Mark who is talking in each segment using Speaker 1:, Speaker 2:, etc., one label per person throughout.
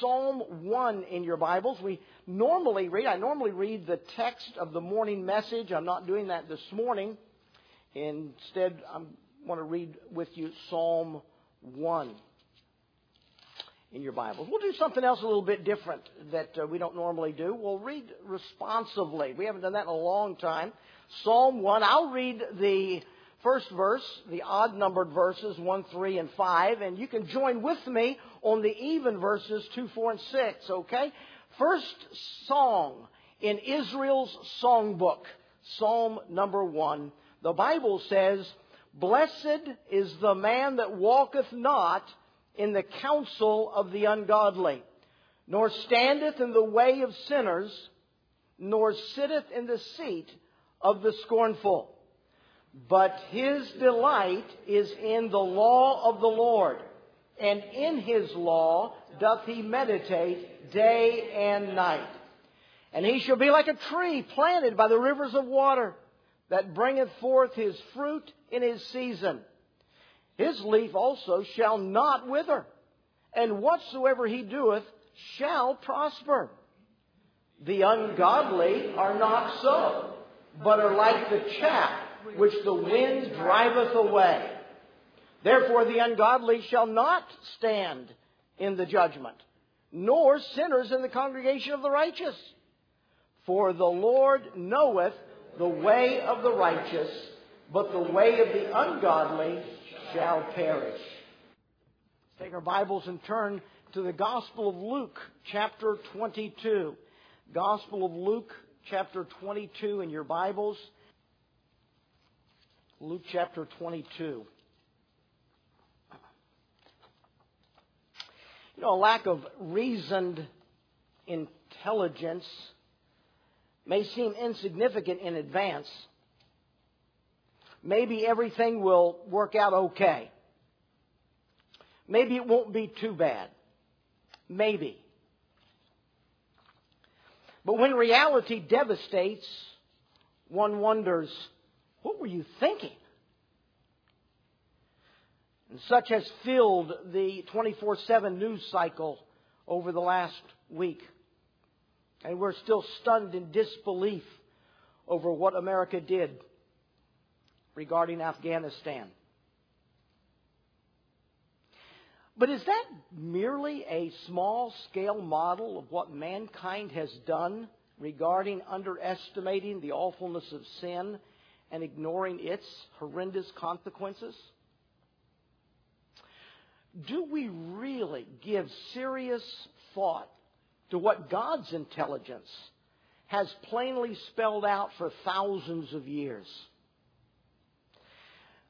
Speaker 1: Psalm 1 in your Bibles. We normally read, I normally read the text of the morning message. I'm not doing that this morning. Instead, I want to read with you Psalm 1 in your Bibles. We'll do something else a little bit different that uh, we don't normally do. We'll read responsively. We haven't done that in a long time. Psalm 1. I'll read the first verse, the odd numbered verses 1, 3, and 5, and you can join with me on the even verses 2, 4, and 6, okay? First song in Israel's songbook, Psalm number 1. The Bible says, Blessed is the man that walketh not in the counsel of the ungodly, nor standeth in the way of sinners, nor sitteth in the seat of the scornful. But his delight is in the law of the Lord, and in his law doth he meditate day and night. And he shall be like a tree planted by the rivers of water, that bringeth forth his fruit in his season. His leaf also shall not wither, and whatsoever he doeth shall prosper. The ungodly are not so, but are like the chaff which the wind driveth away. Therefore the ungodly shall not stand in the judgment, nor sinners in the congregation of the righteous. For the Lord knoweth the way of the righteous, but the way of the ungodly shall perish. Let's take our Bibles and turn to the Gospel of Luke, chapter 22. Gospel of Luke, chapter 22 in your Bibles. Luke chapter 22. You know, a lack of reasoned intelligence may seem insignificant in advance. Maybe everything will work out okay. Maybe it won't be too bad. Maybe. But when reality devastates, one wonders what were you thinking? And such has filled the 24 7 news cycle over the last week. And we're still stunned in disbelief over what America did regarding Afghanistan. But is that merely a small scale model of what mankind has done regarding underestimating the awfulness of sin and ignoring its horrendous consequences? Do we really give serious thought to what God's intelligence has plainly spelled out for thousands of years?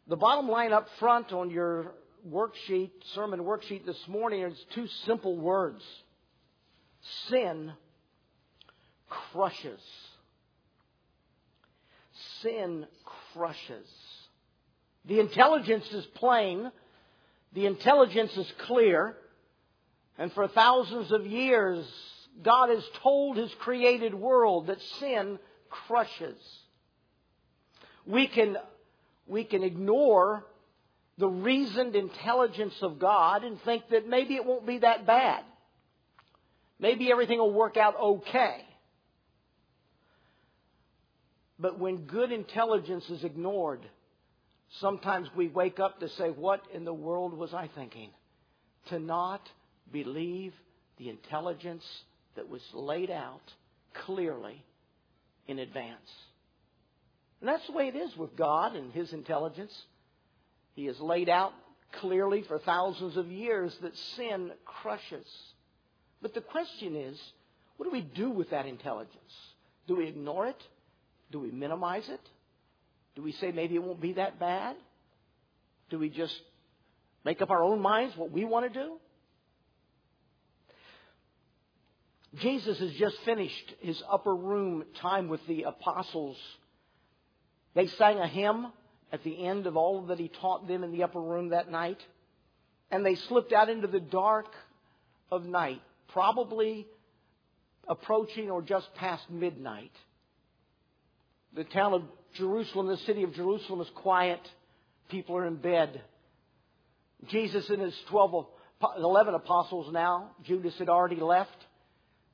Speaker 1: The bottom line up front on your worksheet, sermon worksheet this morning is two simple words. Sin crushes sin crushes. The intelligence is plain. The intelligence is clear. And for thousands of years, God has told His created world that sin crushes. We can, we can ignore the reasoned intelligence of God and think that maybe it won't be that bad. Maybe everything will work out okay. But when good intelligence is ignored, sometimes we wake up to say, What in the world was I thinking? To not believe the intelligence that was laid out clearly in advance. And that's the way it is with God and His intelligence. He has laid out clearly for thousands of years that sin crushes. But the question is, what do we do with that intelligence? Do we ignore it? Do we minimize it? Do we say maybe it won't be that bad? Do we just make up our own minds what we want to do? Jesus has just finished his upper room time with the apostles. They sang a hymn at the end of all that he taught them in the upper room that night. And they slipped out into the dark of night, probably approaching or just past midnight. The town of Jerusalem, the city of Jerusalem is quiet. People are in bed. Jesus and his 12 11 apostles now. Judas had already left.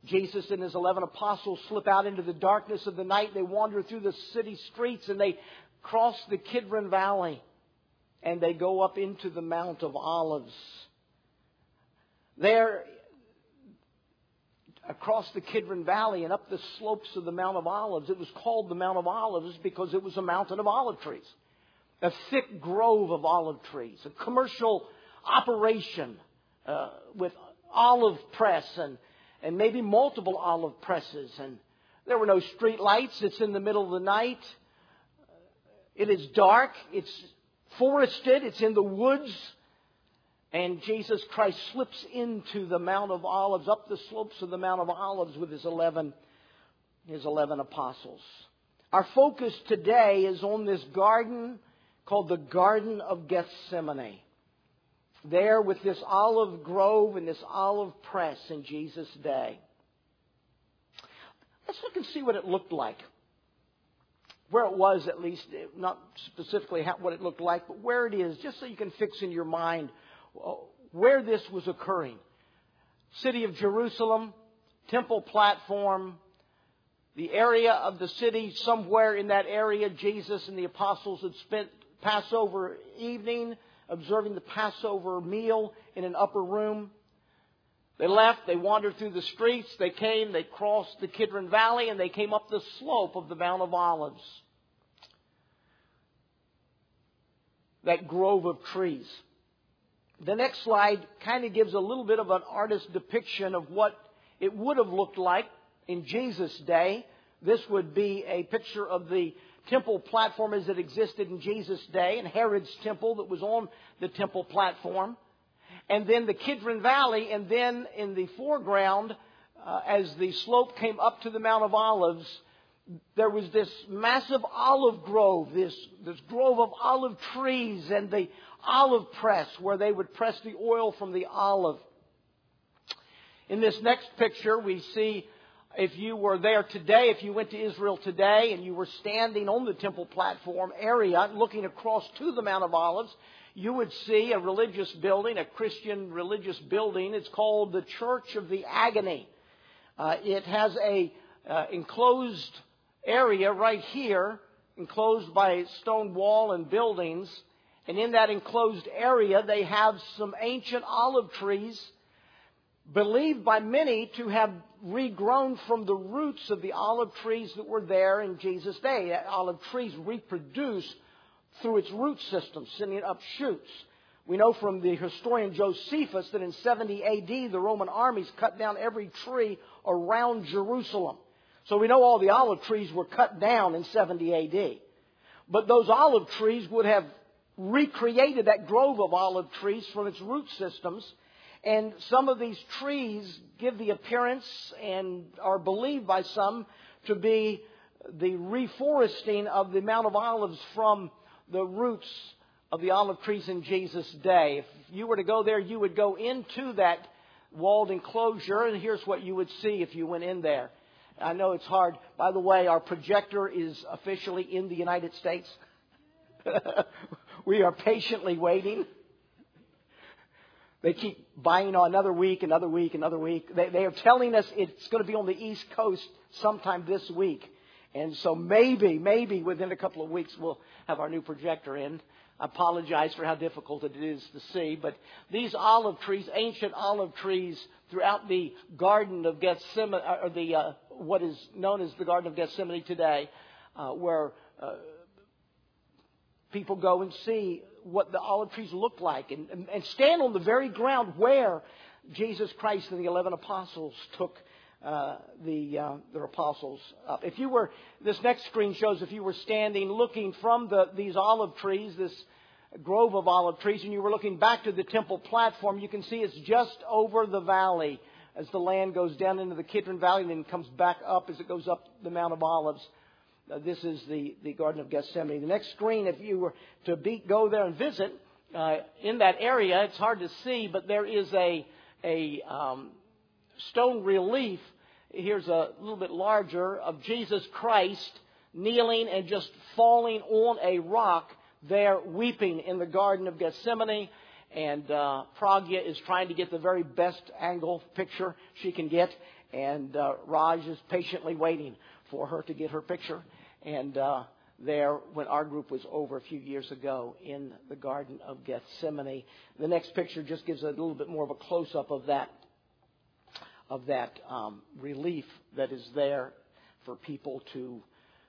Speaker 1: Jesus and his 11 apostles slip out into the darkness of the night. They wander through the city streets and they cross the Kidron Valley and they go up into the Mount of Olives. There, across the Kidron Valley and up the slopes of the Mount of Olives, it was called the Mount of Olives because it was a mountain of olive trees. A thick grove of olive trees, a commercial operation uh, with olive press and, and maybe multiple olive presses. And there were no street lights. It's in the middle of the night. It is dark. It's forested. It's in the woods. And Jesus Christ slips into the Mount of Olives, up the slopes of the Mount of Olives with his 11, his 11 apostles. Our focus today is on this garden called the Garden of Gethsemane there with this olive grove and this olive press in Jesus' day. Let's look and see what it looked like. Where it was, at least, not specifically what it looked like, but where it is, just so you can fix in your mind where this was occurring. City of Jerusalem, temple platform, the area of the city, somewhere in that area, Jesus and the apostles had spent Passover evening observing the Passover meal in an upper room. They left, they wandered through the streets, they came, they crossed the Kidron Valley, and they came up the slope of the Mount of Olives. That grove of trees. The next slide kind of gives a little bit of an artist's depiction of what it would have looked like in Jesus' day. This would be a picture of the temple platform as it existed in Jesus' day, and Herod's temple that was on the temple platform. And then the Kidron Valley, and then in the foreground, uh, as the slope came up to the Mount of Olives, there was this massive olive grove, this, this grove of olive trees, and the olive press where they would press the oil from the olive. In this next picture, we see if you were there today, if you went to Israel today and you were standing on the temple platform area looking across to the Mount of Olives, you would see a religious building, a Christian religious building. It's called the Church of the Agony. Uh, it has a uh, enclosed area right here, enclosed by stone wall and buildings. And in that enclosed area, they have some ancient olive trees believed by many to have regrown from the roots of the olive trees that were there in Jesus' day. Olive trees reproduce through its root system, sending up shoots. We know from the historian Josephus that in 70 AD, the Roman armies cut down every tree around Jerusalem. So we know all the olive trees were cut down in 70 AD. But those olive trees would have recreated that grove of olive trees from its root systems and some of these trees give the appearance and are believed by some to be the reforesting of the Mount of Olives from the roots of the olive trees in Jesus' day. If you were to go there, you would go into that walled enclosure, and here's what you would see if you went in there. I know it's hard. By the way, our projector is officially in the United States. we are patiently waiting. They keep buying on another week, another week, another week. They, they are telling us it's going to be on the East Coast sometime this week. And so maybe, maybe within a couple of weeks we'll have our new projector in. I apologize for how difficult it is to see, but these olive trees, ancient olive trees throughout the Garden of Gethsemane, uh, or the, uh, what is known as the Garden of Gethsemane today, uh, where uh, people go and see what the olive trees look like and, and, and stand on the very ground where Jesus Christ and the 11 apostles took uh, the, uh, their apostles up. If you were, this next screen shows if you were standing looking from the, these olive trees, this grove of olive trees, and you were looking back to the temple platform, you can see it's just over the valley as the land goes down into the Kidron Valley and then comes back up as it goes up the Mount of Olives. Uh, this is the, the Garden of Gethsemane. The next screen, if you were to be, go there and visit, uh, in that area, it's hard to see, but there is a, a um, stone relief. Here's a little bit larger of Jesus Christ kneeling and just falling on a rock there, weeping in the Garden of Gethsemane. And uh, Pragya is trying to get the very best angle picture she can get, and uh, Raj is patiently waiting for her to get her picture. And uh, there, when our group was over a few years ago in the Garden of Gethsemane, the next picture just gives a little bit more of a close up of that of that um, relief that is there for people to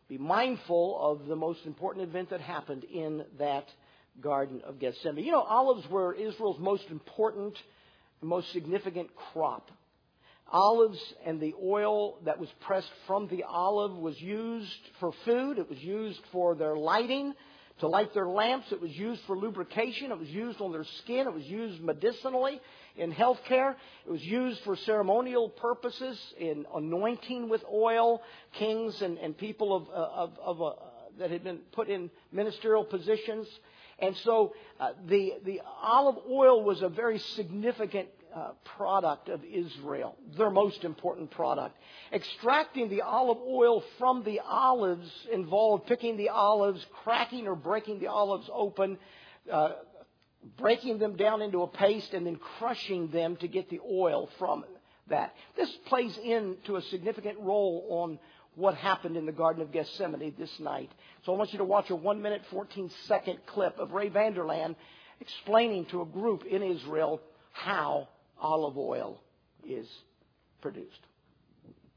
Speaker 1: be mindful of the most important event that happened in that Garden of Gethsemane. You know, olives were Israel's most important, most significant crop. Olives and the oil that was pressed from the olive was used for food. It was used for their lighting, to light their lamps. It was used for lubrication. It was used on their skin. It was used medicinally in healthcare. It was used for ceremonial purposes in anointing with oil kings and, and people of, of, of uh, that had been put in ministerial positions. And so uh, the, the olive oil was a very significant uh, product of Israel, their most important product. Extracting the olive oil from the olives involved picking the olives, cracking or breaking the olives open, uh, breaking them down into a paste, and then crushing them to get the oil from that. This plays into a significant role on what happened in the Garden of Gethsemane this night. So I want you to watch a 1 minute 14 second clip of Ray Vander Laan explaining to a group in Israel how olive oil is produced.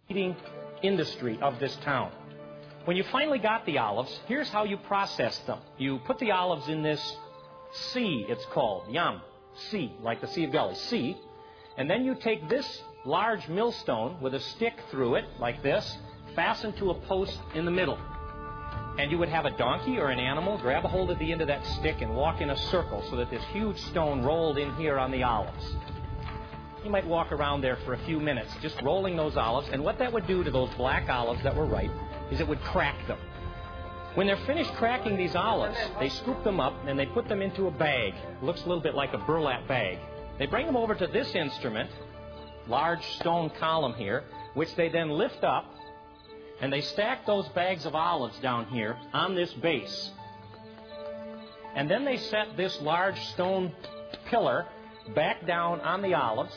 Speaker 2: Eating industry of this town. When you finally got the olives, here's how you process them. You put the olives in this sea, it's called, yam, sea, like the Sea of Galilee, sea. And then you take this large millstone with a stick through it, like this, fastened to a post in the middle. And you would have a donkey or an animal grab a hold of the end of that stick and walk in a circle so that this huge stone rolled in here on the olives. You might walk around there for a few minutes, just rolling those olives, and what that would do to those black olives that were ripe is it would crack them. When they're finished cracking these olives, they scoop them up and they put them into a bag. It looks a little bit like a burlap bag. They bring them over to this instrument, large stone column here, which they then lift up and they stack those bags of olives down here on this base. And then they set this large stone pillar back down on the olives,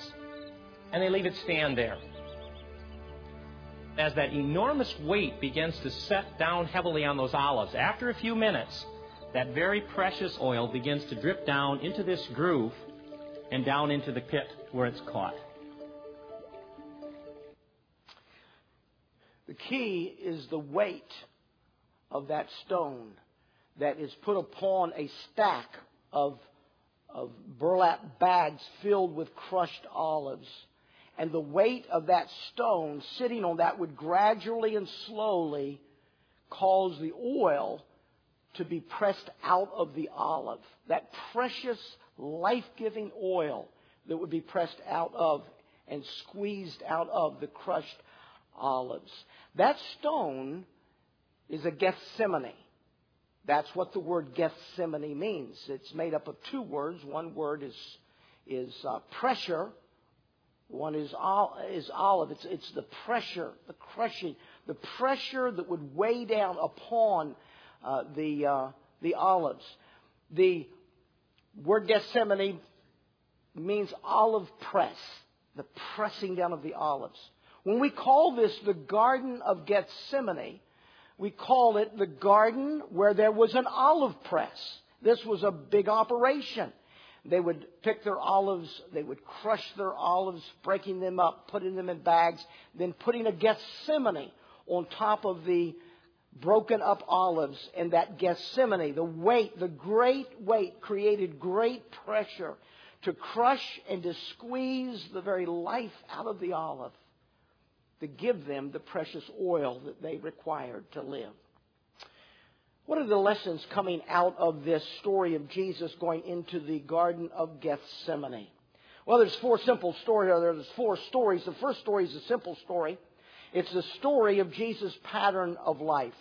Speaker 2: and they leave it stand there. As that enormous weight begins to set down heavily on those olives, after a few minutes, that very precious oil begins to drip down into this groove and down into the pit where it's caught.
Speaker 1: The key is the weight of that stone that is put upon a stack of, of burlap bags filled with crushed olives. And the weight of that stone sitting on that would gradually and slowly cause the oil to be pressed out of the olive. That precious, life giving oil that would be pressed out of and squeezed out of the crushed olives. That stone is a Gethsemane. That's what the word Gethsemane means. It's made up of two words. One word is, is uh, pressure. One is, ol- is olive. It's, it's the pressure, the crushing, the pressure that would weigh down upon uh, the, uh, the olives. The word Gethsemane means olive press, the pressing down of the olives. When we call this the Garden of Gethsemane, we call it the garden where there was an olive press. This was a big operation. They would pick their olives, they would crush their olives, breaking them up, putting them in bags, then putting a Gethsemane on top of the broken up olives. And that Gethsemane, the weight, the great weight, created great pressure to crush and to squeeze the very life out of the olive to give them the precious oil that they required to live. What are the lessons coming out of this story of Jesus going into the Garden of Gethsemane? Well, there's four simple stories. There's four stories. The first story is a simple story. It's the story of Jesus' pattern of life.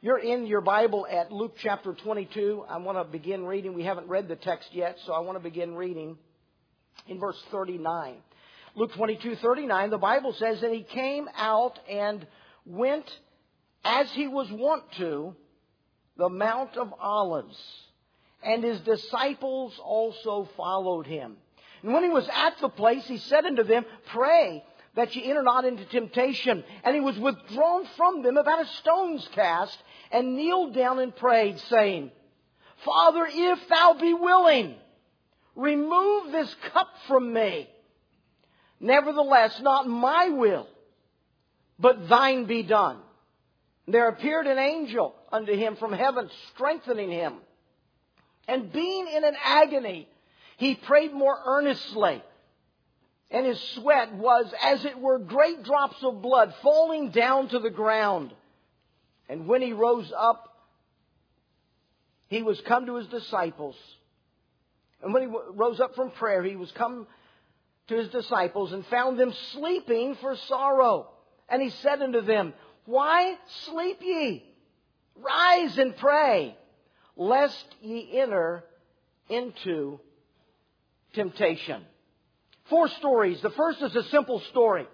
Speaker 1: You're in your Bible at Luke chapter 22. I want to begin reading. We haven't read the text yet, so I want to begin reading in verse 39. Luke 22, 39, the Bible says, that he came out and went as he was wont to the Mount of Olives. and his disciples also followed him. And when he was at the place, he said unto them, Pray that ye enter not into temptation. And he was withdrawn from them about a stone's cast, and kneeled down and prayed, saying, Father, if thou be willing, remove this cup from me. Nevertheless, not my will, but thine be done. There appeared an angel unto him from heaven, strengthening him. And being in an agony, he prayed more earnestly. And his sweat was, as it were, great drops of blood falling down to the ground. And when he rose up, he was come to his disciples. And when he rose up from prayer, he was come to his disciples and found them sleeping for sorrow. And he said unto them, Why sleep ye? Rise and pray, lest ye enter into temptation. Four stories. The first is a simple story.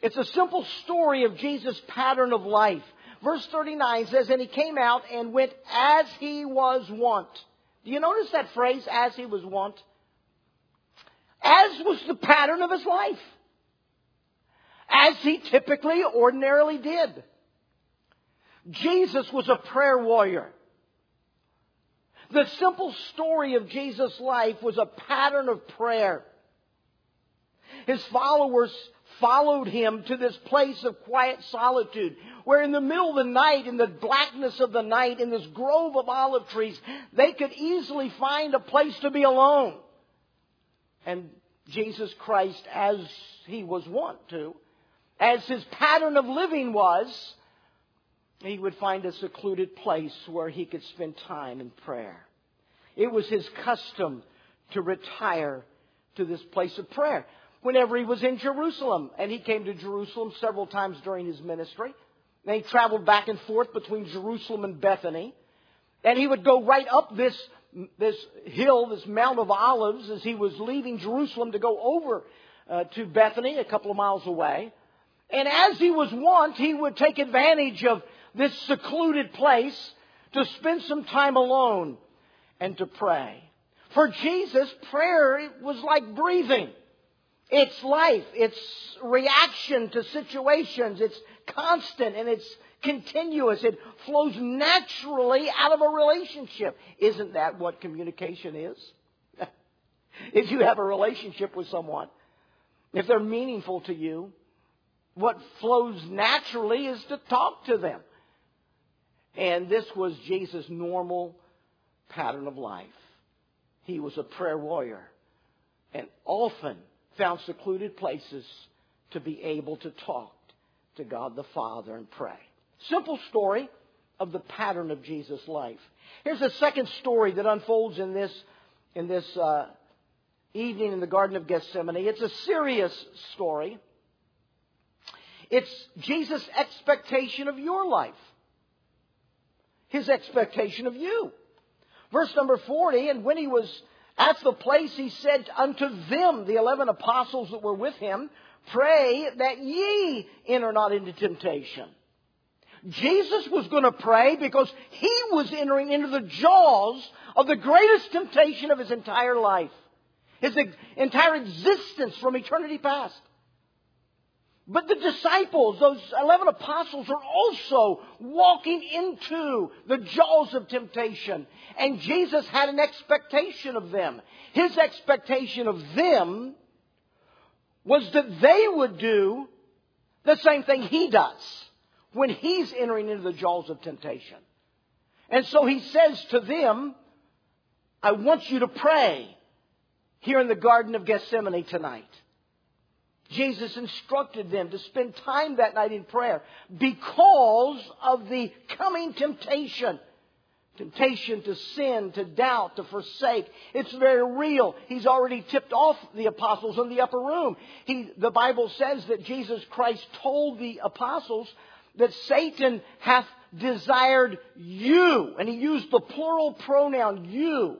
Speaker 1: It's a simple story of Jesus' pattern of life. Verse 39 says, And he came out and went as he was wont. Do you notice that phrase, as he was wont? As was the pattern of his life. As he typically, ordinarily did. Jesus was a prayer warrior. The simple story of Jesus' life was a pattern of prayer. His followers followed him to this place of quiet solitude, where in the middle of the night, in the blackness of the night, in this grove of olive trees, they could easily find a place to be alone. And Jesus Christ, as he was wont to, as his pattern of living was, he would find a secluded place where he could spend time in prayer. It was his custom to retire to this place of prayer whenever he was in Jerusalem. And he came to Jerusalem several times during his ministry. And he traveled back and forth between Jerusalem and Bethany. And he would go right up this, this hill, this Mount of Olives, as he was leaving Jerusalem to go over uh, to Bethany, a couple of miles away. And as he was wont, he would take advantage of this secluded place to spend some time alone and to pray. For Jesus, prayer was like breathing. It's life. It's reaction to situations. It's constant and it's continuous. It flows naturally out of a relationship. Isn't that what communication is? if you have a relationship with someone, if they're meaningful to you, what flows naturally is to talk to them. And this was Jesus' normal pattern of life. He was a prayer warrior and often found secluded places to be able to talk to God the Father and pray. Simple story of the pattern of Jesus' life. Here's a second story that unfolds in this, in this uh, evening in the Garden of Gethsemane. It's a serious story. It's Jesus' expectation of your life. His expectation of you. Verse number 40, and when he was at the place, he said unto them, the eleven apostles that were with him, Pray that ye enter not into temptation. Jesus was going to pray because he was entering into the jaws of the greatest temptation of his entire life, his entire existence from eternity past. But the disciples, those 11 apostles, are also walking into the jaws of temptation. And Jesus had an expectation of them. His expectation of them was that they would do the same thing he does when he's entering into the jaws of temptation. And so he says to them, I want you to pray here in the Garden of Gethsemane tonight. Jesus instructed them to spend time that night in prayer because of the coming temptation. Temptation to sin, to doubt, to forsake. It's very real. He's already tipped off the apostles in the upper room. He, the Bible says that Jesus Christ told the apostles that Satan hath desired you. And he used the plural pronoun you.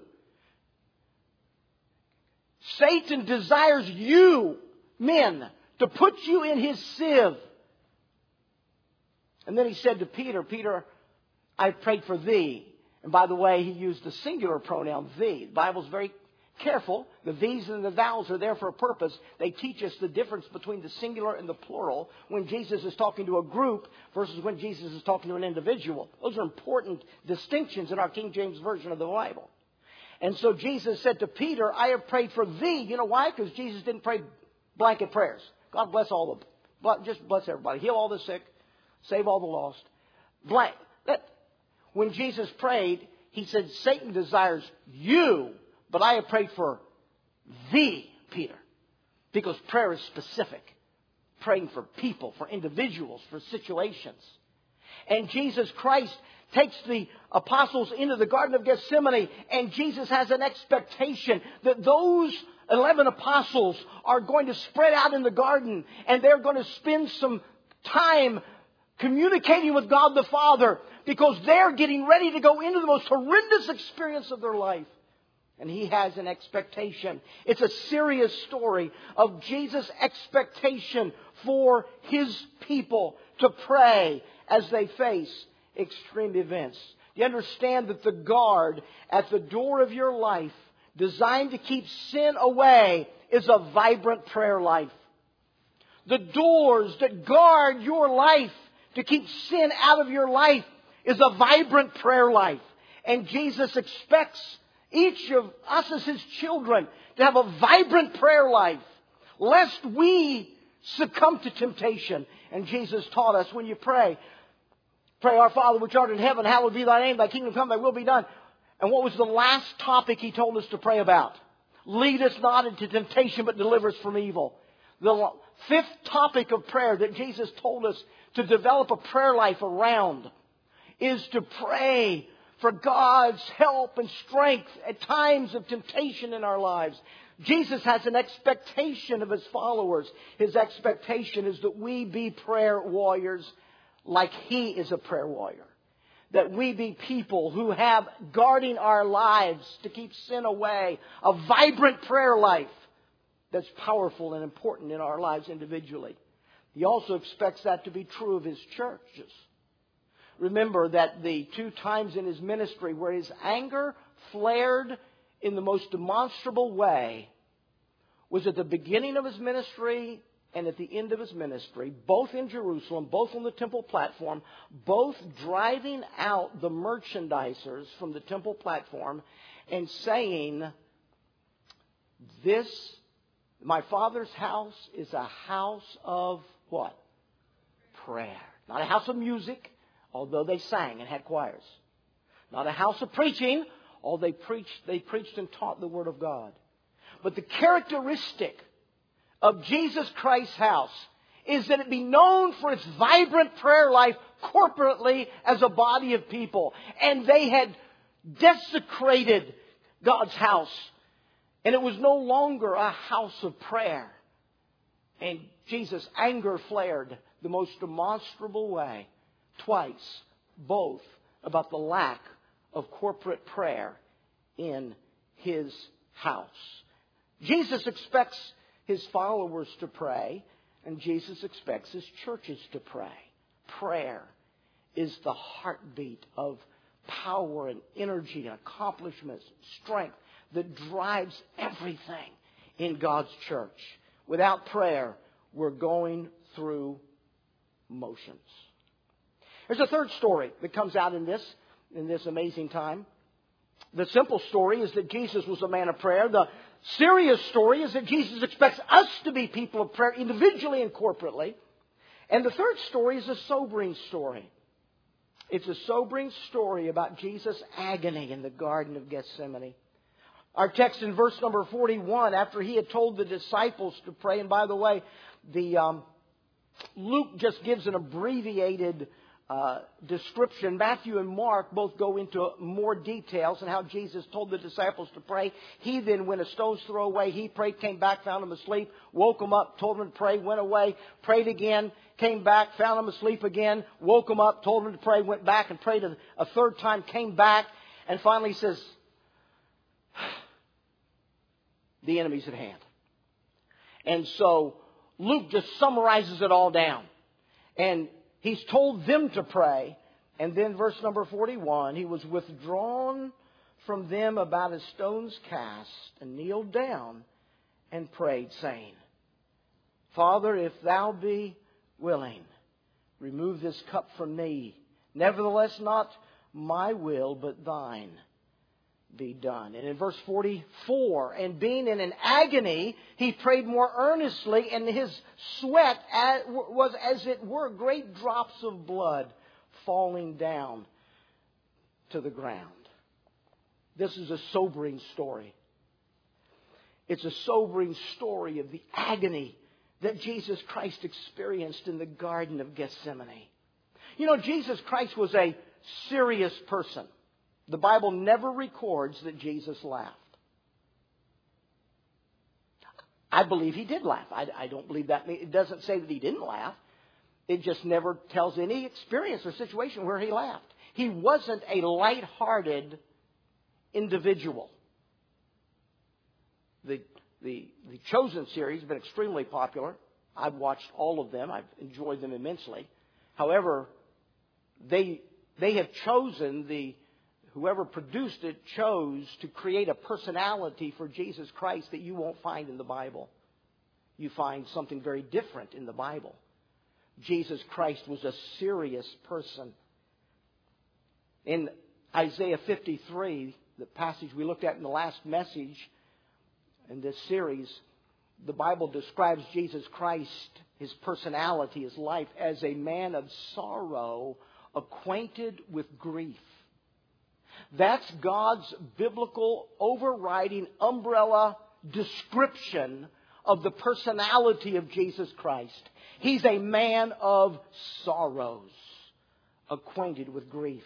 Speaker 1: Satan desires you men to put you in his sieve. And then he said to Peter, Peter, I prayed for thee And by the way, he used the singular pronoun thee. The Bible's very careful. The these and the thous are there for a purpose. They teach us the difference between the singular and the plural when Jesus is talking to a group versus when Jesus is talking to an individual. Those are important distinctions in our King James Version of the Bible. And so Jesus said to Peter, I have prayed for thee. You know why? Because Jesus didn't pray blanket prayers. God bless all of them. Just bless everybody. Heal all the sick. Save all the lost. Blank. When Jesus prayed, he said, Satan desires you, but I have prayed for thee, Peter. Because prayer is specific. Praying for people, for individuals, for situations. And Jesus Christ takes the apostles into the Garden of Gethsemane, and Jesus has an expectation that those 11 apostles are going to spread out in the garden, and they're going to spend some time communicating with God the Father because they're getting ready to go into the most horrendous experience of their life. And he has an expectation. It's a serious story of Jesus' expectation for his people to pray as they face extreme events. You understand that the guard at the door of your life, designed to keep sin away, is a vibrant prayer life. The doors that guard your life to keep sin out of your life is a vibrant prayer life. And Jesus expects each of us as His children to have a vibrant prayer life, lest we succumb to temptation. And Jesus taught us when you pray, pray our Father which art in heaven, hallowed be thy name, thy kingdom come, thy will be done. And what was the last topic He told us to pray about? Lead us not into temptation, but deliver us from evil. The fifth topic of prayer that Jesus told us to develop a prayer life around is to pray for God's help and strength at times of temptation in our lives. Jesus has an expectation of his followers. His expectation is that we be prayer warriors like he is a prayer warrior. That we be people who have guarding our lives to keep sin away, a vibrant prayer life that's powerful and important in our lives individually. He also expects that to be true of his churches. Remember that the two times in his ministry where his anger flared in the most demonstrable way was at the beginning of his ministry and at the end of his ministry, both in Jerusalem, both on the temple platform, both driving out the merchandisers from the temple platform and saying, This, my father's house, is a house of what? Prayer. Not a house of music, although they sang and had choirs. Not a house of preaching, although they preached, they preached and taught the Word of God. But the characteristic of Jesus Christ's house is that it be known for its vibrant prayer life corporately as a body of people. And they had desecrated God's house. And it was no longer a house of prayer. And Jesus' anger flared the most demonstrable way, twice, both about the lack of corporate prayer in his house. Jesus expects his followers to pray, and Jesus expects his churches to pray. Prayer is the heartbeat of power and energy and accomplishments, strength that drives everything in God's church. Without prayer, we're going through motions. There's a third story that comes out in this, in this amazing time. The simple story is that Jesus was a man of prayer. The serious story is that Jesus expects us to be people of prayer individually and corporately. And the third story is a sobering story. It's a sobering story about Jesus' agony in the Garden of Gethsemane. Our text in verse number 41, after he had told the disciples to pray, and by the way, the um, Luke just gives an abbreviated uh, description. Matthew and Mark both go into more details on how Jesus told the disciples to pray. He then went a stone's throw away. He prayed, came back, found them asleep, woke them up, told them to pray, went away, prayed again, came back, found them asleep again, woke them up, told them to pray, went back and prayed a, a third time, came back, and finally says, the enemy's at hand. And so Luke just summarizes it all down. And he's told them to pray. And then verse number 41, he was withdrawn from them about a stone's cast and kneeled down and prayed, saying, Father, if thou be willing, remove this cup from me. Nevertheless, not my will, but thine be done. And in verse 44, and being in an agony, he prayed more earnestly, and his sweat was as it were great drops of blood falling down to the ground. This is a sobering story. It's a sobering story of the agony that Jesus Christ experienced in the Garden of Gethsemane. You know, Jesus Christ was a serious person. The Bible never records that Jesus laughed. I believe he did laugh. I, I, don't believe that. It doesn't say that he didn't laugh. It just never tells any experience or situation where he laughed. He wasn't a light-hearted individual. The, the, the Chosen series has been extremely popular. I've watched all of them. I've enjoyed them immensely. However, they, they have chosen the whoever produced it chose to create a personality for Jesus Christ that you won't find in the Bible. You find something very different in the Bible. Jesus Christ was a serious person. In Isaiah 53, the passage we looked at in the last message in this series, the Bible describes Jesus Christ, his personality, his life, as a man of sorrow, acquainted with grief. That's God's biblical overriding umbrella description of the personality of Jesus Christ. He's a man of sorrows, acquainted with grief.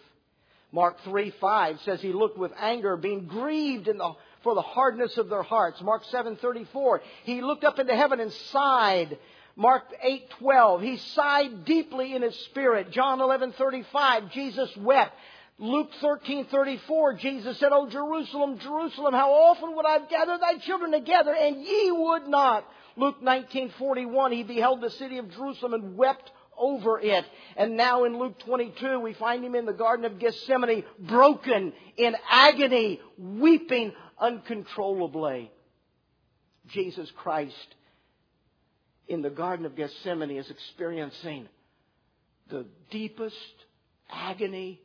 Speaker 1: Mark 3 5 says he looked with anger, being grieved the, for the hardness of their hearts. Mark 7 34, he looked up into heaven and sighed. Mark 8:12 he sighed deeply in his spirit. John 11:35 Jesus wept. Luke 13:34 Jesus said, "O Jerusalem, Jerusalem, how often would I have gathered thy children together and ye would not." Luke 19:41 he beheld the city of Jerusalem and wept over it. And now in Luke 22 we find him in the garden of Gethsemane broken in agony, weeping uncontrollably. Jesus Christ in the garden of Gethsemane is experiencing the deepest agony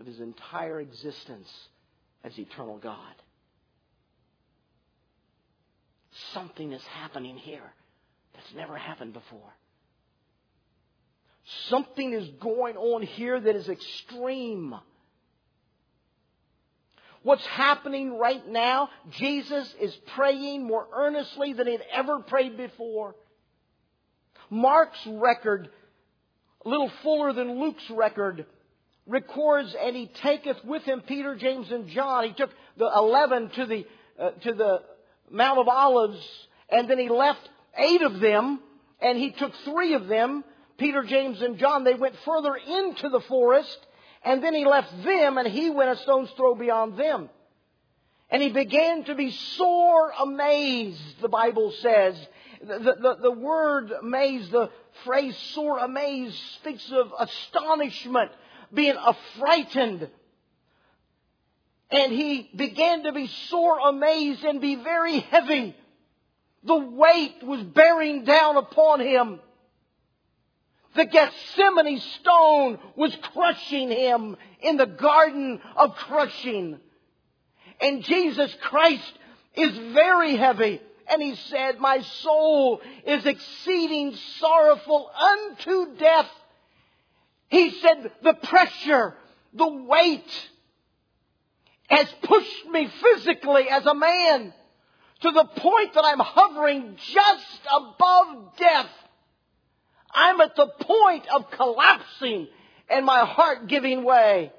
Speaker 1: of his entire existence as eternal God. Something is happening here that's never happened before. Something is going on here that is extreme. What's happening right now, Jesus is praying more earnestly than he'd ever prayed before. Mark's record, a little fuller than Luke's record, records, and he taketh with him Peter, James, and John. He took the eleven to the uh, to the Mount of Olives, and then he left eight of them, and he took three of them, Peter, James, and John. They went further into the forest, and then he left them, and he went a stone's throw beyond them. And he began to be sore amazed, the Bible says. The, the, the word amazed, the phrase sore amazed, speaks of astonishment being affrighted. And he began to be sore amazed and be very heavy. The weight was bearing down upon him. The Gethsemane stone was crushing him in the garden of crushing. And Jesus Christ is very heavy. And he said, My soul is exceeding sorrowful unto death. He said, the pressure, the weight has pushed me physically as a man to the point that I'm hovering just above death. I'm at the point of collapsing and my heart giving way.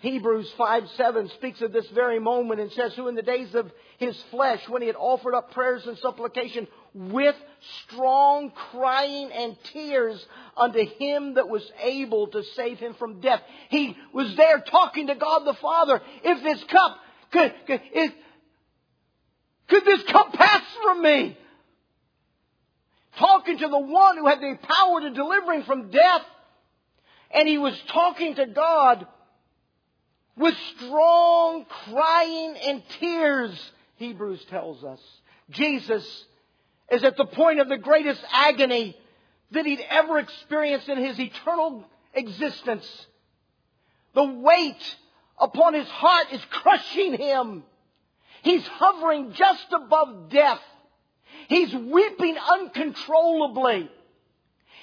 Speaker 1: Hebrews 5 7 speaks of this very moment and says, Who in the days of his flesh, when he had offered up prayers and supplication with strong crying and tears unto him that was able to save him from death. He was there talking to God the Father. If this cup could, could, if, could this cup pass from me? Talking to the one who had the power to deliver him from death. And he was talking to God with strong crying and tears, Hebrews tells us. Jesus is at the point of the greatest agony that he'd ever experienced in his eternal existence. The weight upon his heart is crushing him. He's hovering just above death. He's weeping uncontrollably.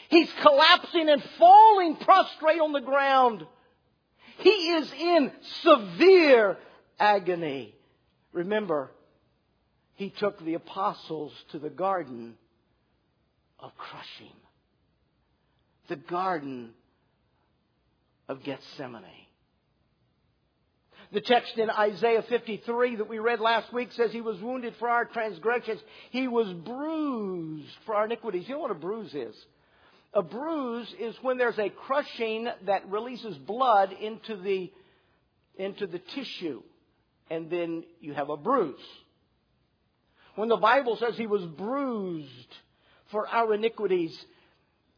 Speaker 1: He's collapsing and falling prostrate on the ground. He is in severe agony. Remember, he took the apostles to the garden of crushing, the garden of Gethsemane. The text in Isaiah 53 that we read last week says he was wounded for our transgressions. He was bruised for our iniquities. You know what a bruise is? A bruise is when there's a crushing that releases blood into the, into the tissue. And then you have a bruise. When the Bible says he was bruised for our iniquities,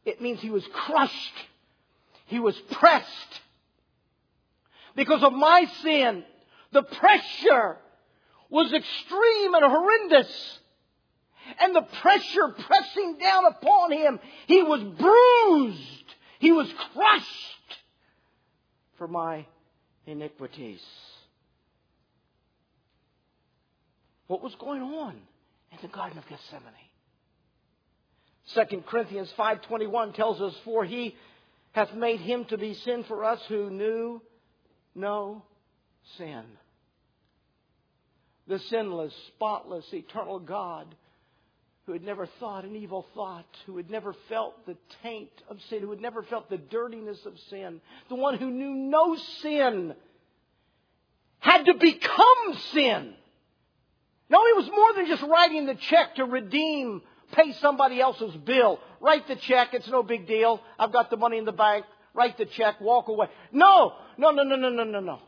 Speaker 1: it means he was crushed. He was pressed because of my sin. The pressure was extreme and horrendous. And the pressure pressing down upon him, he was bruised. He was crushed for my iniquities. What was going on in the Garden of Gethsemane? 2 Corinthians 5.21 tells us, For he hath made him to be sin for us who knew no sin. The sinless, spotless, eternal God who had never thought an evil thought, who had never felt the taint of sin, who had never felt the dirtiness of sin, the one who knew no sin, had to become sin. No, it was more than just writing the check to redeem, pay somebody else's bill. Write the check, it's no big deal. I've got the money in the bank write the check, walk away. No, no, no, no, no, no, no, no.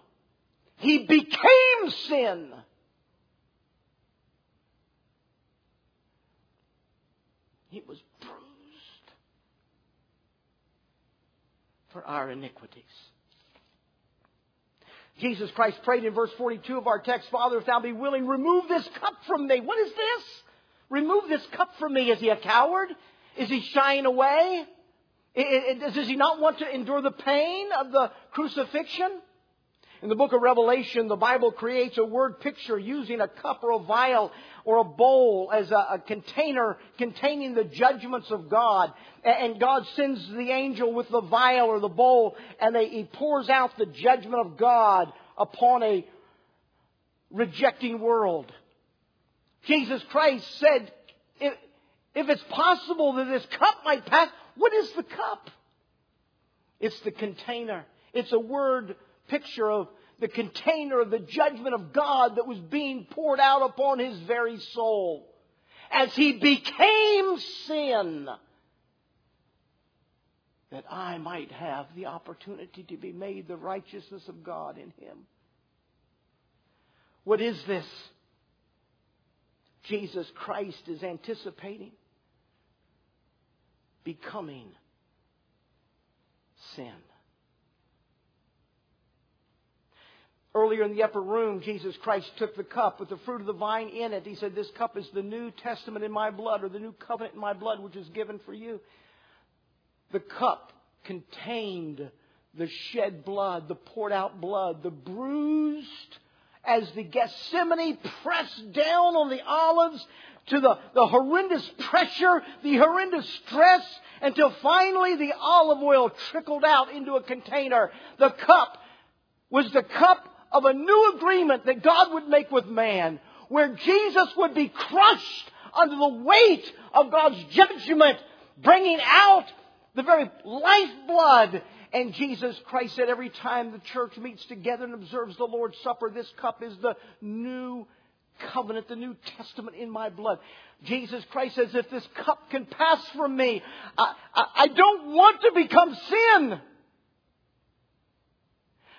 Speaker 1: He became sin. He was bruised for our iniquities. Jesus Christ prayed in verse 42 of our text, Father, if thou be willing, remove this cup from me. What is this? Remove this cup from me. Is he a coward? Is he shying away? Does he not want to endure the pain of the crucifixion? In the book of Revelation, the Bible creates a word picture using a cup or a vial or a bowl as a, a, container containing the judgments of God. And God sends the angel with the vial or the bowl and they, he pours out the judgment of God upon a rejecting world. Jesus Christ said, if, if it's possible that this cup might pass, what is the cup? It's the container. It's a word picture of the container of the judgment of God that was being poured out upon his very soul. As he became sin, that I might have the opportunity to be made the righteousness of God in him. What is this? Jesus Christ is anticipating becoming sin. Earlier in the upper room, Jesus Christ took the cup with the fruit of the vine in it. He said, This cup is the New Testament in my blood, or the new covenant in my blood, which is given for you. The cup contained the shed blood, the poured out blood, the bruised as the Gethsemane pressed down on the olives to the, the horrendous pressure, the horrendous stress, until finally the olive oil trickled out into a container. The cup was the cup of a new agreement that God would make with man, where Jesus would be crushed under the weight of God's judgment, bringing out the very lifeblood. And Jesus Christ said every time the church meets together and observes the Lord's Supper, this cup is the new covenant, the New Testament in my blood. Jesus Christ says, if this cup can pass from me, I, I, I don't want to become sin.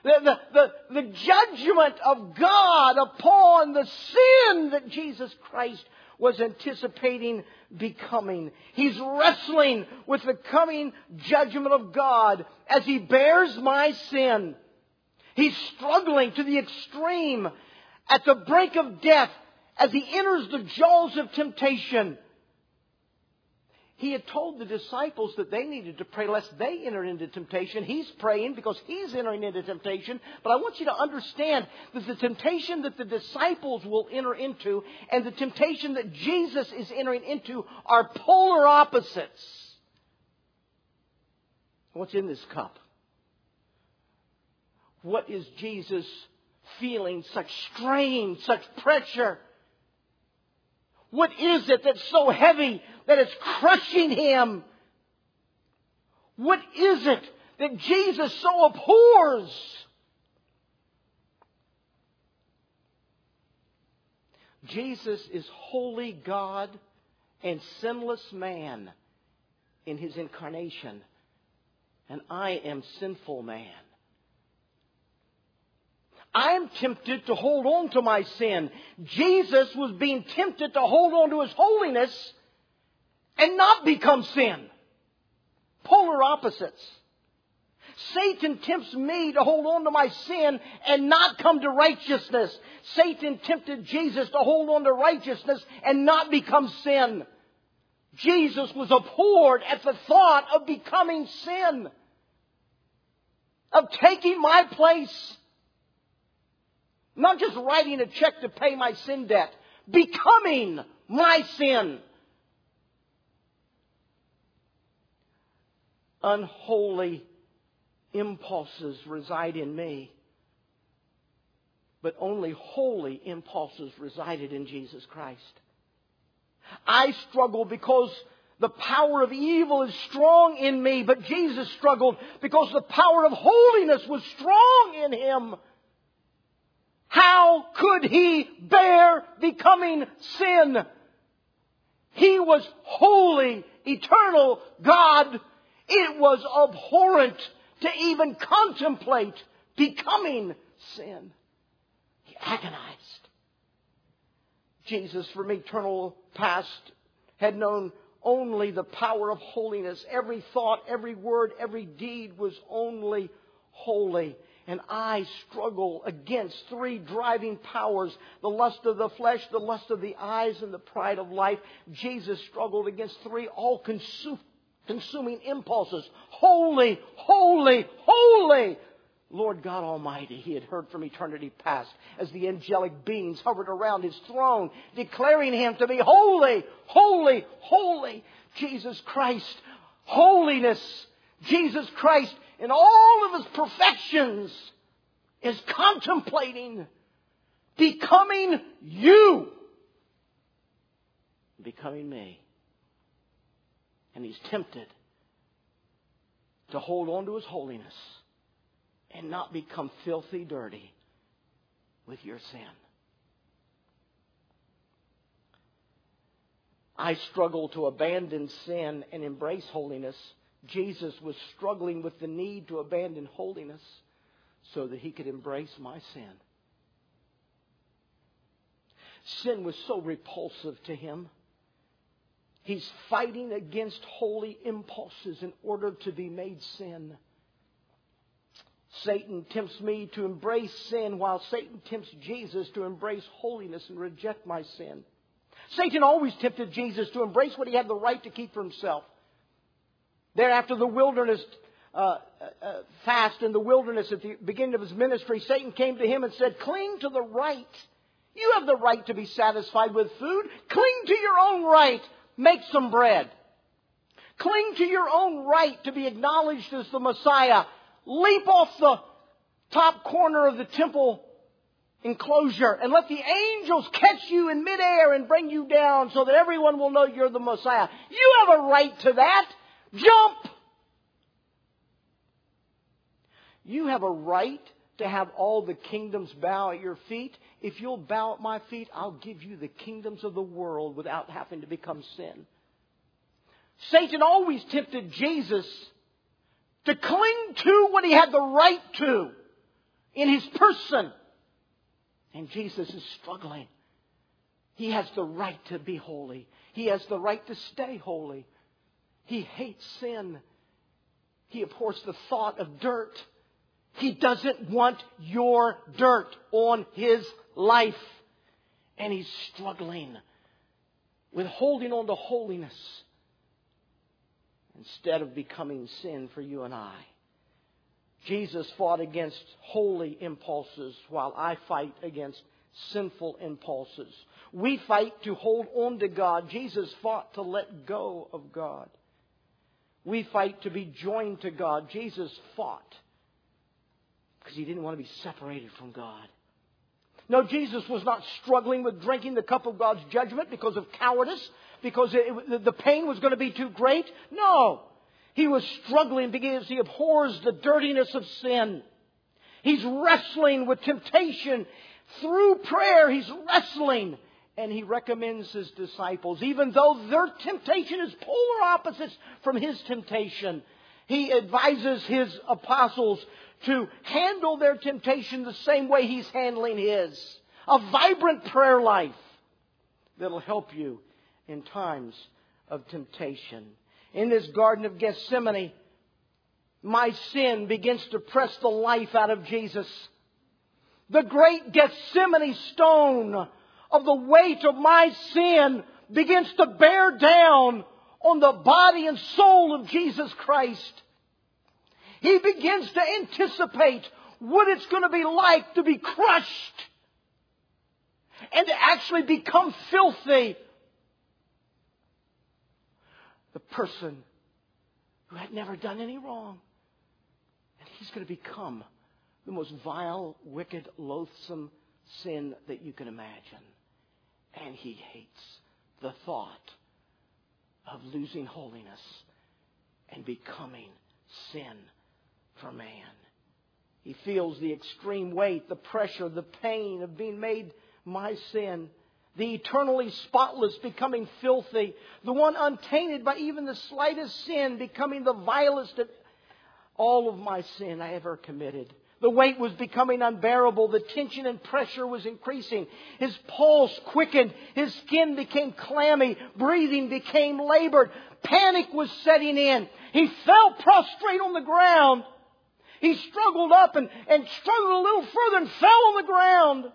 Speaker 1: The, the, the, judgment of God upon the sin that Jesus Christ was anticipating becoming. He's wrestling with the coming judgment of God as he bears my sin. He's struggling to the extreme at the brink of death as he enters the jaws of temptation. He had told the disciples that they needed to pray lest they enter into temptation. He's praying because he's entering into temptation. But I want you to understand that the temptation that the disciples will enter into and the temptation that Jesus is entering into are polar opposites. What's in this cup? What is Jesus feeling such strain, such pressure? What is it that's so heavy that it's crushing him? What is it that Jesus so abhors? Jesus is holy God and sinless man in his incarnation, and I am sinful man. I'm tempted to hold on to my sin. Jesus was being tempted to hold on to his holiness and not become sin. Polar opposites. Satan tempts me to hold on to my sin and not come to righteousness. Satan tempted Jesus to hold on to righteousness and not become sin. Jesus was abhorred at the thought of becoming sin, of taking my place not just writing a check to pay my sin debt, becoming my sin. Unholy impulses reside in me, but only holy impulses resided in Jesus Christ. I struggle because the power of evil is strong in me, but Jesus struggled because the power of holiness was strong in him. How could he bear becoming sin? He was holy, eternal God. It was abhorrent to even contemplate becoming sin. He agonized. Jesus, from eternal past, had known only the power of holiness. Every thought, every word, every deed was only holy and I struggle against three driving powers the lust of the flesh, the lust of the eyes, and the pride of life. Jesus struggled against three all consuming impulses holy, holy, holy. Lord God Almighty, he had heard from eternity past as the angelic beings hovered around his throne, declaring him to be holy, holy, holy. Jesus Christ, holiness. Jesus Christ, in all of his perfections is contemplating becoming you, becoming me. And he's tempted to hold on to his holiness and not become filthy dirty with your sin. I struggle to abandon sin and embrace holiness Jesus was struggling with the need to abandon holiness so that he could embrace my sin. Sin was so repulsive to him. He's fighting against holy impulses in order to be made sin. Satan tempts me to embrace sin while Satan tempts Jesus to embrace holiness and reject my sin. Satan always tempted Jesus to embrace what he had the right to keep for himself. There, after the wilderness uh, uh, fast in the wilderness at the beginning of his ministry, Satan came to him and said, Cling to the right. You have the right to be satisfied with food. Cling to your own right. Make some bread. Cling to your own right to be acknowledged as the Messiah. Leap off the top corner of the temple enclosure and let the angels catch you in midair and bring you down so that everyone will know you're the Messiah. You have a right to that. Jump! You have a right to have all the kingdoms bow at your feet. If you'll bow at my feet, I'll give you the kingdoms of the world without having to become sin. Satan always tempted Jesus to cling to what he had the right to in his person. And Jesus is struggling. He has the right to be holy. He has the right to stay holy. He hates sin. He abhors the thought of dirt. He doesn't want your dirt on his life. And he's struggling with holding on to holiness instead of becoming sin for you and I. Jesus fought against holy impulses while I fight against sinful impulses. We fight to hold on to God. Jesus fought to let go of God. We fight to be joined to God. Jesus fought because he didn't want to be separated from God. No, Jesus was not struggling with drinking the cup of God's judgment because of cowardice, because it, the pain was going to be too great. No. He was struggling because he abhors the dirtiness of sin. He's wrestling with temptation. Through prayer, he's wrestling. And he recommends his disciples, even though their temptation is polar opposites from his temptation, he advises his apostles to handle their temptation the same way he's handling his. A vibrant prayer life that'll help you in times of temptation. In this Garden of Gethsemane, my sin begins to press the life out of Jesus. The great Gethsemane stone of the weight of my sin begins to bear down on the body and soul of Jesus Christ. He begins to anticipate what it's going to be like to be crushed and to actually become filthy. The person who had never done any wrong. And he's going to become the most vile, wicked, loathsome sin that you can imagine. And he hates the thought of losing holiness and becoming sin for man. He feels the extreme weight, the pressure, the pain of being made my sin. The eternally spotless becoming filthy. The one untainted by even the slightest sin becoming the vilest of all of my sin I ever committed. The weight was becoming unbearable. The tension and pressure was increasing. His pulse quickened. His skin became clammy. Breathing became labored. Panic was setting in. He fell prostrate on the ground. He struggled up and, and struggled a little further and fell on the ground.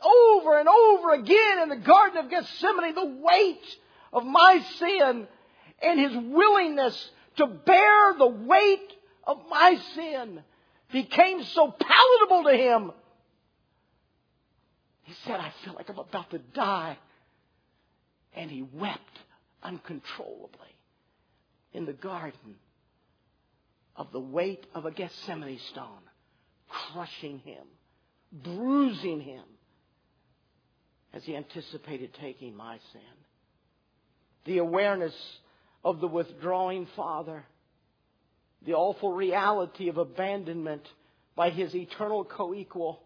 Speaker 1: Over and over again in the Garden of Gethsemane, the weight of my sin and his willingness to bear the weight of my sin became so palatable to him. He said, I feel like I'm about to die. And he wept uncontrollably in the garden of the weight of a Gethsemane stone, crushing him, bruising him, as he anticipated taking my sin. The awareness of the withdrawing Father, the awful reality of abandonment by his eternal co equal.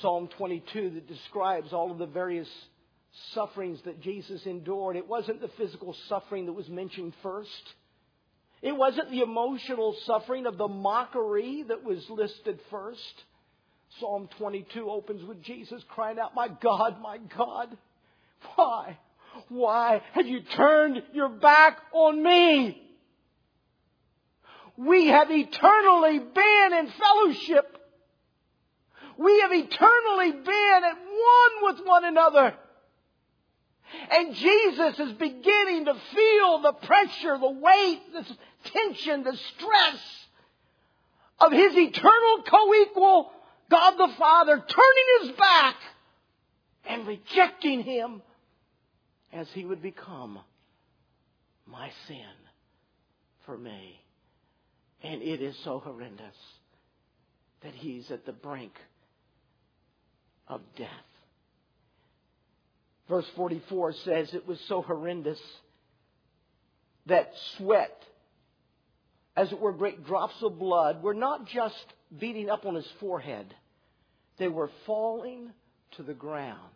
Speaker 1: Psalm 22 that describes all of the various sufferings that Jesus endured. It wasn't the physical suffering that was mentioned first. It wasn't the emotional suffering of the mockery that was listed first. Psalm 22 opens with Jesus crying out, My God, my God, why? Why have you turned your back on me? We have eternally been in fellowship. We have eternally been at one with one another. And Jesus is beginning to feel the pressure, the weight, the tension, the stress of his eternal co-equal, God the Father, turning his back and rejecting him as he would become my sin for me. And it is so horrendous that he's at the brink of death. Verse 44 says it was so horrendous that sweat, as it were great drops of blood, were not just beating up on his forehead, they were falling to the ground.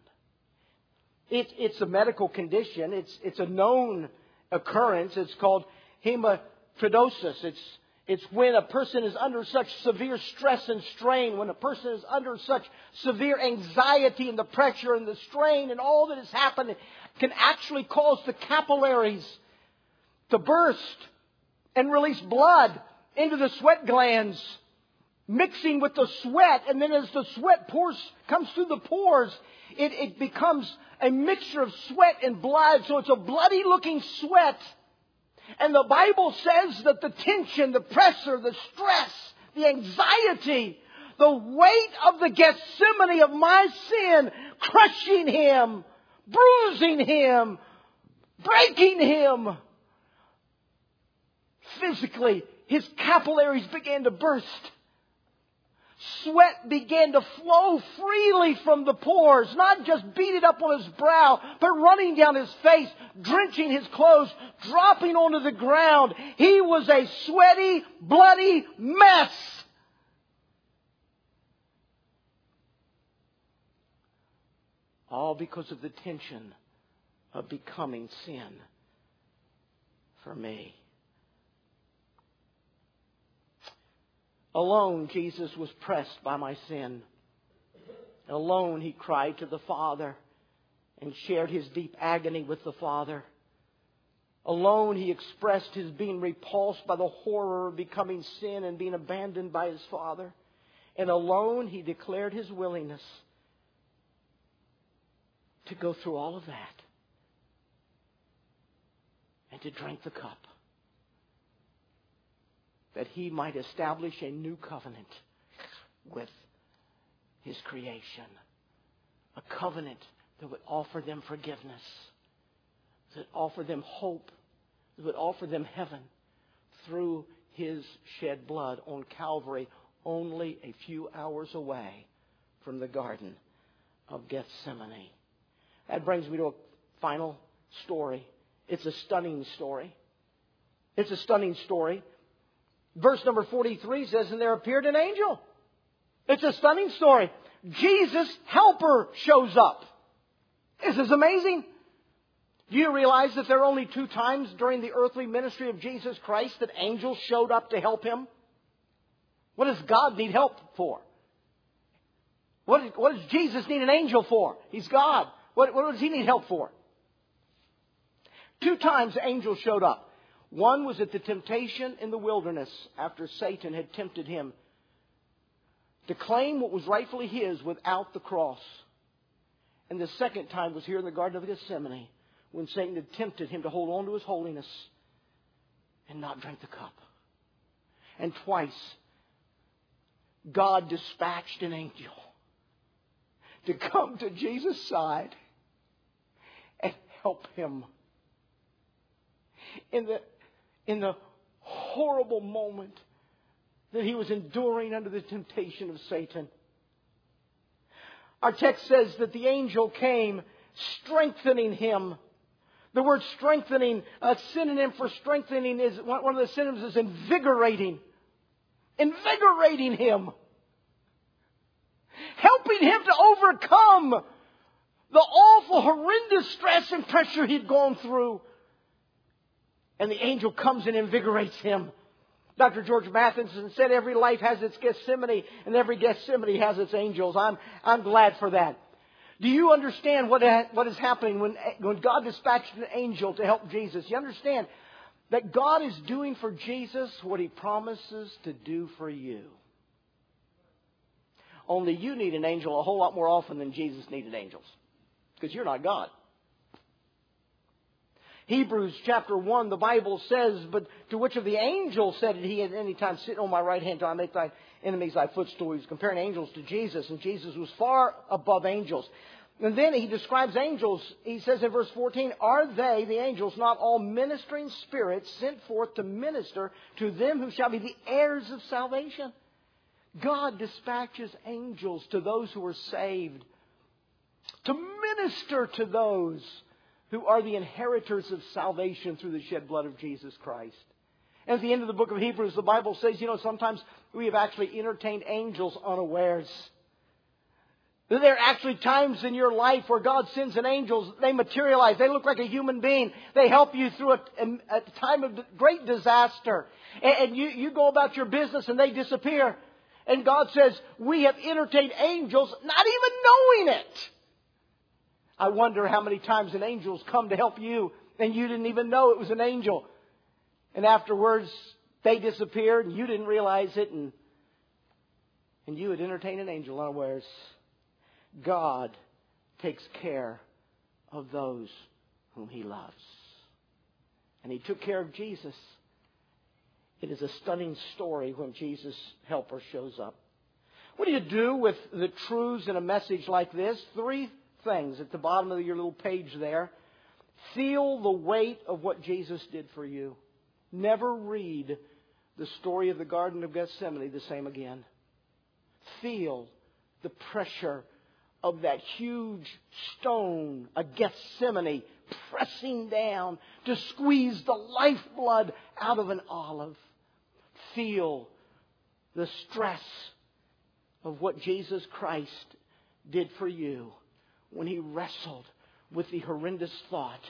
Speaker 1: It, it's a medical condition, it's, it's a known occurrence. It's called hematidrosis. It's, It's when a person is under such severe stress and strain, when a person is under such severe anxiety and the pressure and the strain and all that has happened can actually cause the capillaries to burst and release blood into the sweat glands, mixing with the sweat, and then as the sweat pours, comes through the pores, it, it becomes a mixture of sweat and blood, so it's a bloody looking sweat and the Bible says that the tension, the pressure, the stress, the anxiety, the weight of the Gethsemane of my sin crushing him, bruising him, breaking him. Physically, his capillaries began to burst. Sweat began to flow freely from the pores, not just beaded up on his brow, but running down his face, drenching his clothes, dropping onto the ground. He was a sweaty, bloody mess. All because of the tension of becoming sin for me. Alone, Jesus was pressed by my sin. Alone, he cried to the Father and shared his deep agony with the Father. Alone, he expressed his being repulsed by the horror of becoming sin and being abandoned by his Father. And alone, he declared his willingness to go through all of that and to drink the cup that he might establish a new covenant with his creation. A covenant that would offer them forgiveness, that offer them hope, that would offer them heaven through his shed blood on Calvary, only a few hours away from the Garden of Gethsemane. That brings me to a final story. It's a stunning story. It's a stunning story. Verse number 43 says, And there appeared an angel. It's a stunning story. Jesus' helper shows up. This is amazing. Do you realize that there are only two times during the earthly ministry of Jesus Christ that angels showed up to help him? What does God need help for? What, what does Jesus need an angel for? He's God. What, what does he need help for? Two times angels showed up. One was at the temptation in the wilderness after Satan had tempted him to claim what was rightfully his without the cross. And the second time was here in the Garden of Gethsemane when Satan had tempted him to hold on to his holiness and not drink the cup. And twice, God dispatched an angel to come to Jesus' side and help him. In the in the horrible moment that he was enduring under the temptation of Satan. Our text says that the angel came strengthening him. The word strengthening, a synonym for strengthening is, one of the synonyms is invigorating. Invigorating him. Helping him to overcome the awful, horrendous stress and pressure he'd gone through and the angel comes and invigorates him. Dr. George Matheson said every life has its Gethsemane and every Gethsemane has its angels. I'm, I'm glad for that. Do you understand what, what is happening when, when God dispatched an angel to help Jesus? You understand that God is doing for Jesus what he promises to do for you. Only you need an angel a whole lot more often than Jesus needed angels. Because you're not God. Hebrews chapter 1, the Bible says, But to which of the angels said he at any time, Sit on my right hand till I make thy enemies thy footstool? He was comparing angels to Jesus, and Jesus was far above angels. And then he describes angels. He says in verse 14, Are they, the angels, not all ministering spirits sent forth to minister to them who shall be the heirs of salvation? God dispatches angels to those who are saved to minister to those who are the inheritors of salvation through the shed blood of Jesus Christ. And at the end of the book of Hebrews, the Bible says, you know, sometimes we have actually entertained angels unawares. There are actually times in your life where God sends an angel. They materialize. They look like a human being. They help you through a, a time of great disaster. And, and you, you go about your business and they disappear. And God says, we have entertained angels not even knowing it. I wonder how many times an angel's come to help you and you didn't even know it was an angel. And afterwards, they disappeared and you didn't realize it and, and you had entertained an angel unawares. God takes care of those whom he loves. And he took care of Jesus. It is a stunning story when Jesus' helper shows up. What do you do with the truths in a message like this? Three things at the bottom of your little page there. Feel the weight of what Jesus did for you. Never read the story of the Garden of Gethsemane the same again. Feel the pressure of that huge stone, a Gethsemane, pressing down to squeeze the lifeblood out of an olive. Feel the stress of what Jesus Christ did for you when he wrestled with the horrendous thought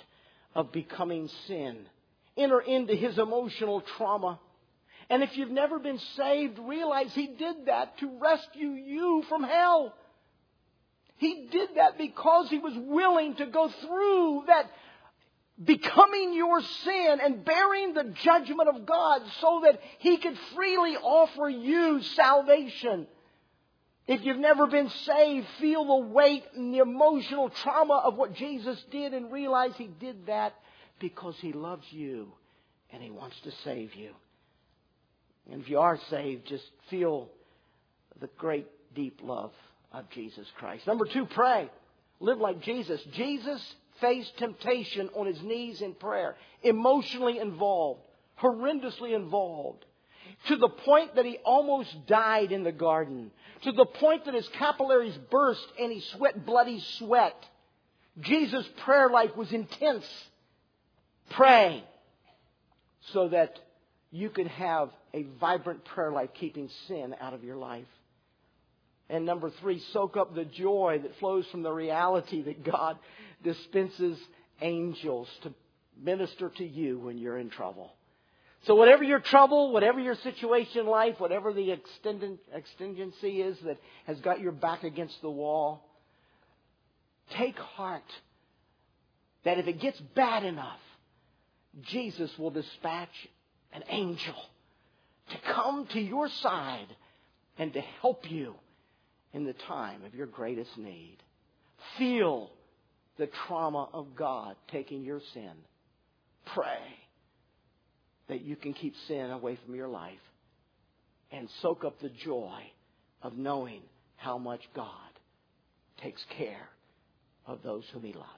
Speaker 1: of becoming sin. Enter into his emotional trauma. And if you've never been saved, realize he did that to rescue you from hell. He did that because he was willing to go through that becoming your sin and bearing the judgment of God so that he could freely offer you salvation. If you've never been saved, feel the weight and the emotional trauma of what Jesus did and realize he did that because he loves you and he wants to save you. And if you are saved, just feel the great deep love of Jesus Christ. Number two, pray. Live like Jesus. Jesus faced temptation on his knees in prayer, emotionally involved, horrendously involved, to the point that he almost died in the garden, to the point that his capillaries burst and he sweat bloody sweat. Jesus' prayer life was intense. Pray so that you could have a vibrant prayer life keeping sin out of your life. And number three, soak up the joy that flows from the reality that God dispenses angels to minister to you when you're in trouble. So whatever your trouble, whatever your situation in life, whatever the exigency is that has got your back against the wall, take heart that if it gets bad enough, Jesus will dispatch an angel to come to your side and to help you in the time of your greatest need. Feel the trauma of God taking your sin. Pray that you can keep sin away from your life and soak up the joy of knowing how much God takes care of those whom He loves.